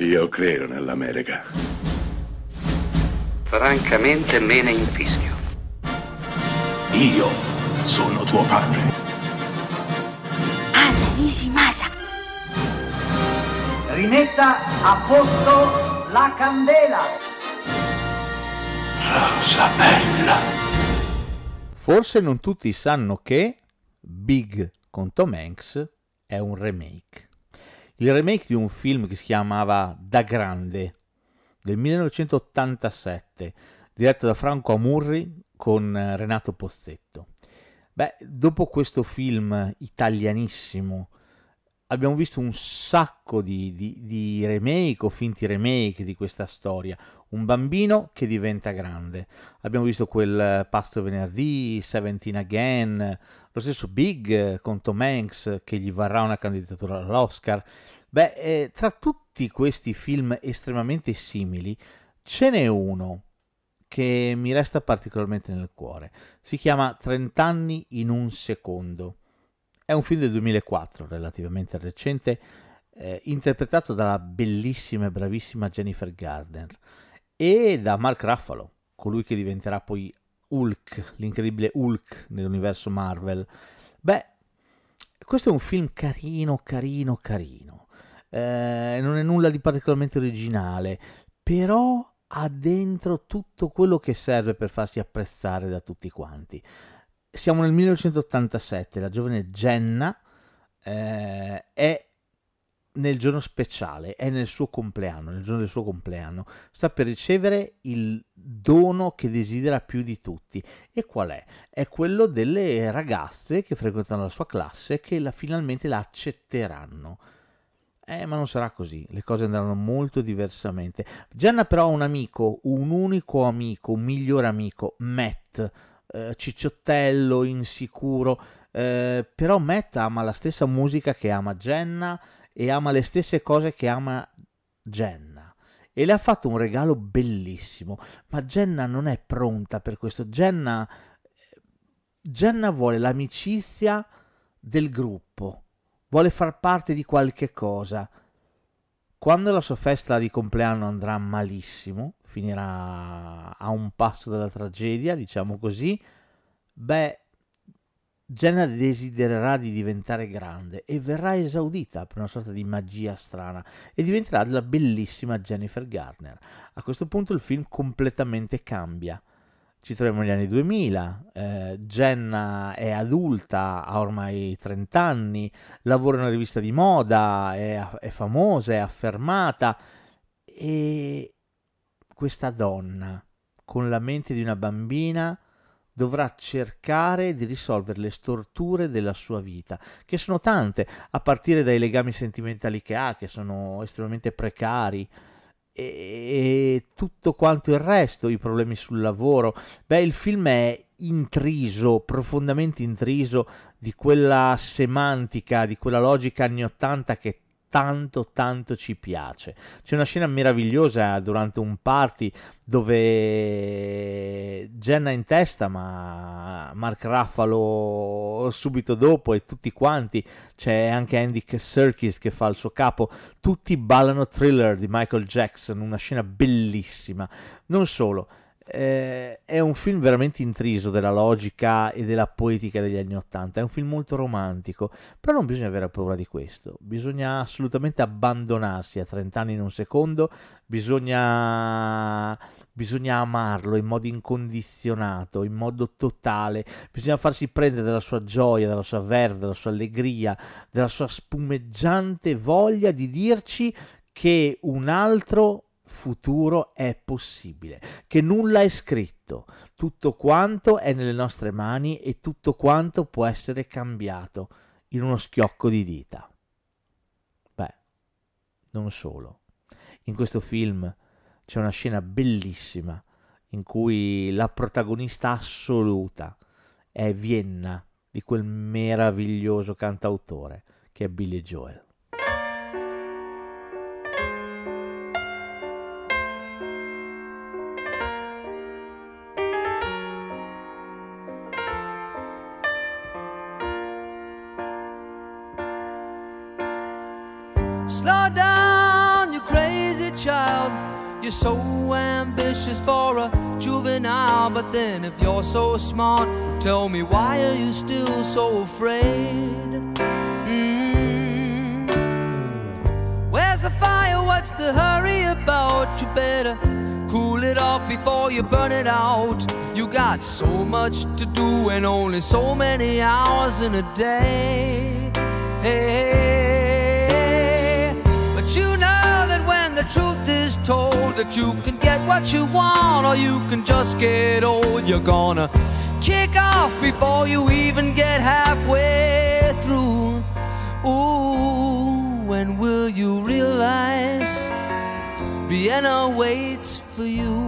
Io credo nell'America. Francamente me ne infischio. Io sono tuo padre. Anna Nishimasa. Rimetta a posto la candela. Rosa bella. Forse non tutti sanno che Big con Tom Hanks è un remake. Il remake di un film che si chiamava Da Grande del 1987, diretto da Franco Amurri con eh, Renato Pozzetto. Beh, dopo questo film italianissimo abbiamo visto un sacco di, di, di, remake o finti remake di questa storia. Un bambino che diventa grande. Abbiamo visto quel Pasto Venerdì, Seventeen Again, lo stesso Big con Tom Hanks che gli varrà una candidatura all'Oscar. Beh, eh, tra tutti questi film estremamente simili, ce n'è uno che mi resta particolarmente nel cuore. Si chiama 30 anni in un secondo è un film del 2004, relativamente recente, eh, interpretato dalla bellissima e bravissima Jennifer Gardner e da Mark Ruffalo, colui che diventerà poi Hulk, l'incredibile Hulk nell'universo Marvel. Beh, questo è un film carino, carino, carino. Eh, non è nulla di particolarmente originale, però ha dentro tutto quello che serve per farsi apprezzare da tutti quanti siamo nel 1987, la giovane Jenna eh, è nel giorno speciale, è nel suo compleanno, nel giorno del suo compleanno, sta per ricevere il dono che desidera più di tutti. E qual è? È quello delle ragazze che frequentano la sua classe che la, finalmente la accetteranno. Eh, ma non sarà così, le cose andranno molto diversamente. Jenna però ha un amico, un unico amico, un migliore amico, Matt, eh, cicciottello, insicuro, eh, però Matt ama la stessa musica che ama Jenna e ama le stesse cose che ama Jenna. E le ha fatto un regalo bellissimo, ma Jenna non è pronta per questo. Jenna, Jenna vuole l'amicizia del gruppo, vuole far parte di qualche cosa. Quando la sua festa di compleanno andrà malissimo, finirà a un passo dalla tragedia, diciamo così, beh, Jenna desidererà di diventare grande e verrà esaudita per una sorta di magia strana e diventerà la bellissima Jennifer Garner. A questo punto il film completamente cambia. Ci troviamo negli anni 2000, eh, Jenna è adulta, ha ormai 30 anni, lavora in una rivista di moda, è, è famosa, è affermata e, questa donna, con la mente di una bambina, dovrà cercare di risolvere le storture della sua vita, che sono tante, a partire dai legami sentimentali che ha, che sono estremamente precari, e, e tutto quanto il resto, i problemi sul lavoro. Beh, il film è intriso, profondamente intriso di quella semantica, di quella logica anni 80 che tanto tanto ci piace. C'è una scena meravigliosa durante un party dove Jenna in testa, ma Mark Ruffalo subito dopo e tutti quanti, c'è anche Andy Serkis che fa il suo capo, tutti ballano Thriller di Michael Jackson, una scena bellissima. Non solo, eh, è un film veramente intriso della logica e della poetica degli anni Ottanta. È un film molto romantico, però non bisogna avere paura di questo. Bisogna assolutamente abbandonarsi a 30 anni in un secondo. Bisogna, bisogna amarlo in modo incondizionato, in modo totale. Bisogna farsi prendere dalla sua gioia, dalla sua verve, dalla sua allegria, dalla sua spumeggiante voglia di dirci che un altro futuro è possibile, che nulla è scritto, tutto quanto è nelle nostre mani e tutto quanto può essere cambiato in uno schiocco di dita. Beh, non solo. In questo film c'è una scena bellissima in cui la protagonista assoluta è Vienna di quel meraviglioso cantautore che è Billy Joel. Slow down, you crazy. child. You're so ambitious for a juvenile, but then if you're so smart, tell me why are you still so afraid? Mm. Where's the fire? What's the hurry about? You better cool it off before you burn it out. You got so much to do and only so many hours in a day. Hey, truth is told that you can get what you want or you can just get old, you're gonna kick off before you even get halfway through. Ooh, when will you realize Vienna waits for you?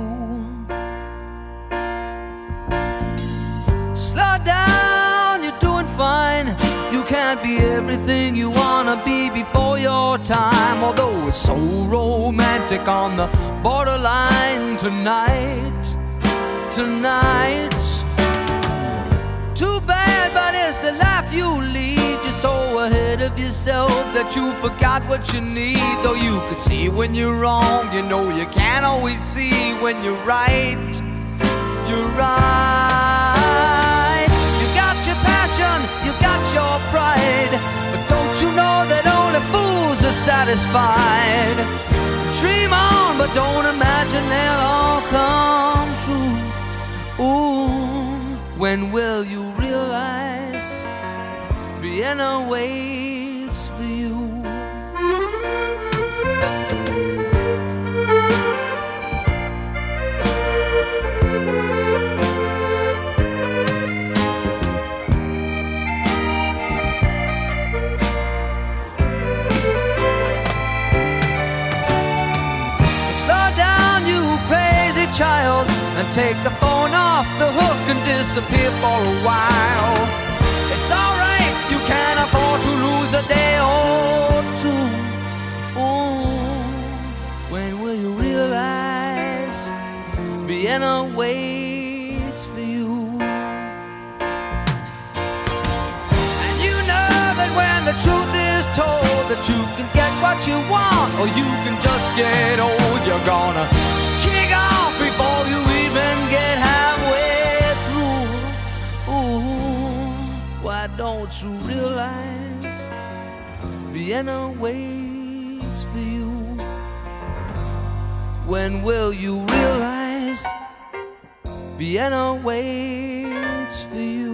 Be everything you wanna be before your time. Although it's so romantic on the borderline tonight, tonight. Too bad, but it's the life you lead. You're so ahead of yourself that you forgot what you need. Though you could see when you're wrong, you know you can't always see when you're right. You're right. Satisfied? Dream on, but don't imagine they'll all come true. Ooh, when will you realize Vienna waits for you? And take the phone off the hook and disappear for a while. It's alright, you can afford to lose a day or two. Ooh, when will you realize Vienna waits for you? And you know that when the truth is told that you can get what you want or you can just get old, you're gonna you realize Vienna waits for you? When will you realize Vienna waits for you?